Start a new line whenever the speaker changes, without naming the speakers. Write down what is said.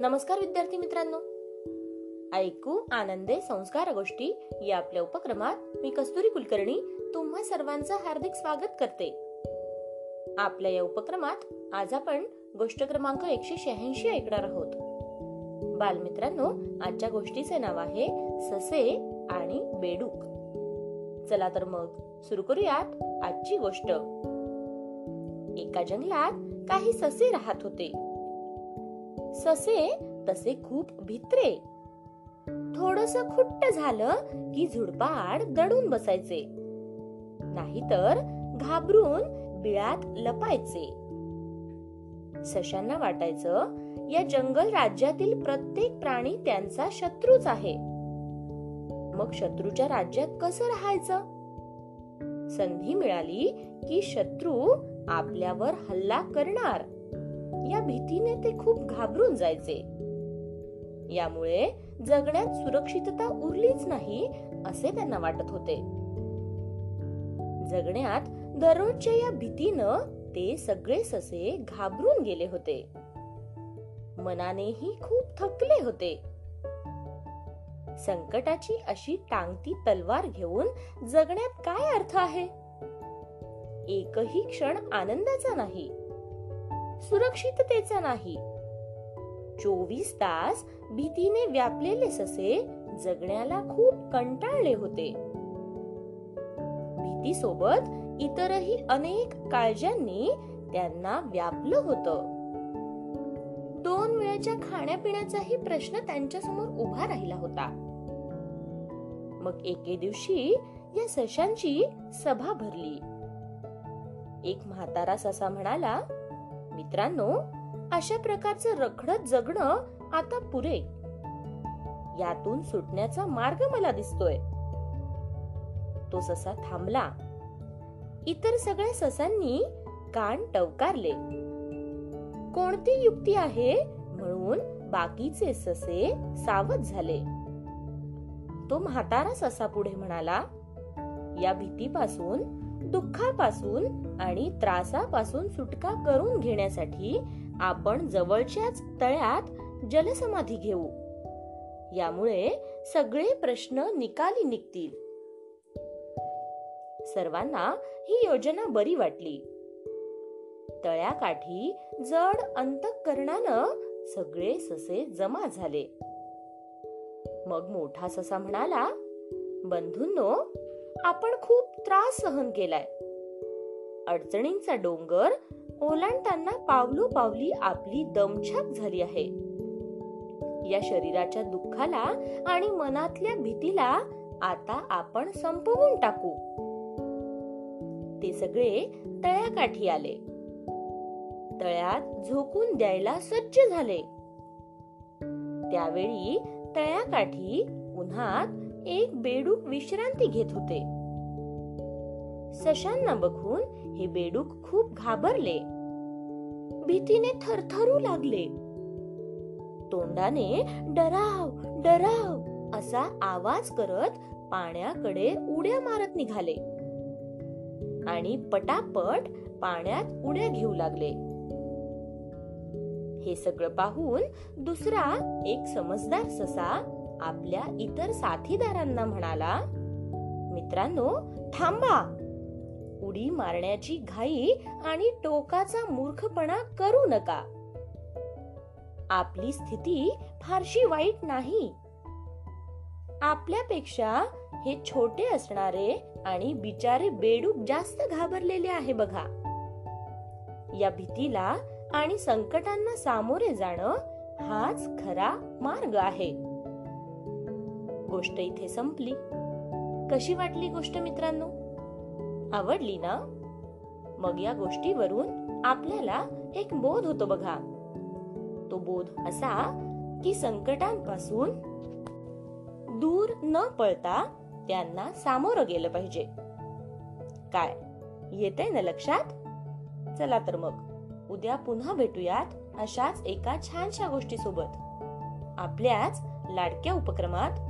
नमस्कार विद्यार्थी मित्रांनो. ऐकू आनंदे संस्कार गोष्टी या आपल्या उपक्रमात मी कस्तुरी कुलकर्णी तुम्हा सर्वांचं हार्दिक स्वागत करते. आपल्या या उपक्रमात आज आपण गोष्ट क्रमांक एकशे शहाऐंशी ऐकणार आहोत. बालमित्रांनो आजच्या गोष्टीचे नाव आहे ससे आणि बेडूक. चला तर मग सुरू करूयात आजची गोष्ट. एका जंगलात काही ससे राहत होते. ससे तसे खूप भित्रे. थोडस खुट्ट झालं की झुडपाड दडून बसायचे. नाहीतर घाबरून बिळात लपायचे. सशांना वाटायचं या जंगल राज्यातील प्रत्येक प्राणी त्यांचा शत्रूच आहे. मग शत्रूच्या राज्यात कसं राहायचं? संधी मिळाली की शत्रू आपल्यावर हल्ला करणार. या भीतीने ते खूप घाबरून जायचे. यामुळे जगण्यात सुरक्षितता उरलीच नाही असे त्यांना वाटत होते. जगण्यात दररोजच्या या भीतीनं ते सगळे ससे घाबरून गेले होते. मनानेही खूप थकले होते. संकटाची अशी टांगती तलवार घेऊन जगण्यात काय अर्थ आहे? एकही क्षण आनंदाचा नाही. सुरक्षिततेचा नाही. चोवीस तास भीतीने व्यापलेले ससे जगण्याला खूप कंटाळले होते. भीती सोबत इतरही अनेक काळजांनी त्यांना व्यापलं होतं. दोन वेळेच्या खाण्यापिण्याचाही प्रश्न त्यांच्यासमोर उभा राहिला होता. मग एके दिवशी या सशांची सभा भरली. एक म्हातारा ससा म्हणाला मित्रांनो अशा प्रकारचं रखडत जगणं आता पुरे. यातून सुटण्याचा मार्ग मला दिसतोय. तो ससा थांबला. इतर सगळ्या ससांनी कान टवकारले. कोणती युक्ती आहे? म्हणून बाकीचे ससे सावध झाले. तो म्हातारा ससा पुढे म्हणाला या भीतीपासून दुःखापासून आणि त्रासापासून सुटका करून घेण्यासाठी आपण जवळच्याच तळ्यात जलसमाधी घेऊ. यामुळे सगळे प्रश्न निकाली निघतील. सर्वांना ही योजना बरी वाटली. तळ्याकाठी जड अंतकरणानं सगळे ससे जमा झाले. मग मोठा ससा म्हणाला बंधूंनो आपण खूप त्रास सहन केलाय. अडचणींचा डोंगर ओलांडताना पावलो पावली आपली दमछाक झाली आहे. या शरीराच्या दुःखाला आणि मनातल्या भीतीला आता आपण संपवून टाकू. ते सगळे तळ्याकाठी आले. तळ्यात झोकून द्यायला सज्ज झाले. त्यावेळी तळ्याकाठी उन्हात एक बेडूक विश्रांती घेत होते. सशांना बघून हे बेडूक खूप घाबरले. भीतीने थरथरू लागले. तोंडाने डराव डराव असा आवाज करत पाण्याकडे उड्या मारत निघाले. आणि पटापट पाण्यात उड्या घेऊ लागले. हे सगळं पाहून दुसरा एक समजदार ससा आपल्या इतर साथीदारांना म्हणाला मित्रांनो थांबा. उडी मारण्याची घाई आणि टोकाचा मूर्खपणा करू नका. आपली स्थिती फारशी वाईट नाही. आपल्यापेक्षा हे छोटे असणारे आणि बिचारे बेडूक जास्त घाबरलेले आहे बघा. या भीतीला आणि संकटांना सामोरे जाणं हाच खरा मार्ग आहे. गोष्ट इथे संपली. कशी वाटली गोष्ट मित्रांनो? आवडली ना? मग या गोष्टीवरून आपल्याला एक बोध होतो बघा. तो बोध असा की संकटांपासून दूर न पळता त्यांना सामोरं गेलं पाहिजे. काय? येतंय ना लक्षात? चला तर मग. उद्या पुन्हा भेटूयात अशाच एका छानशा गोष्टी सोबत आपल्याच लाडक्या उपक्रमात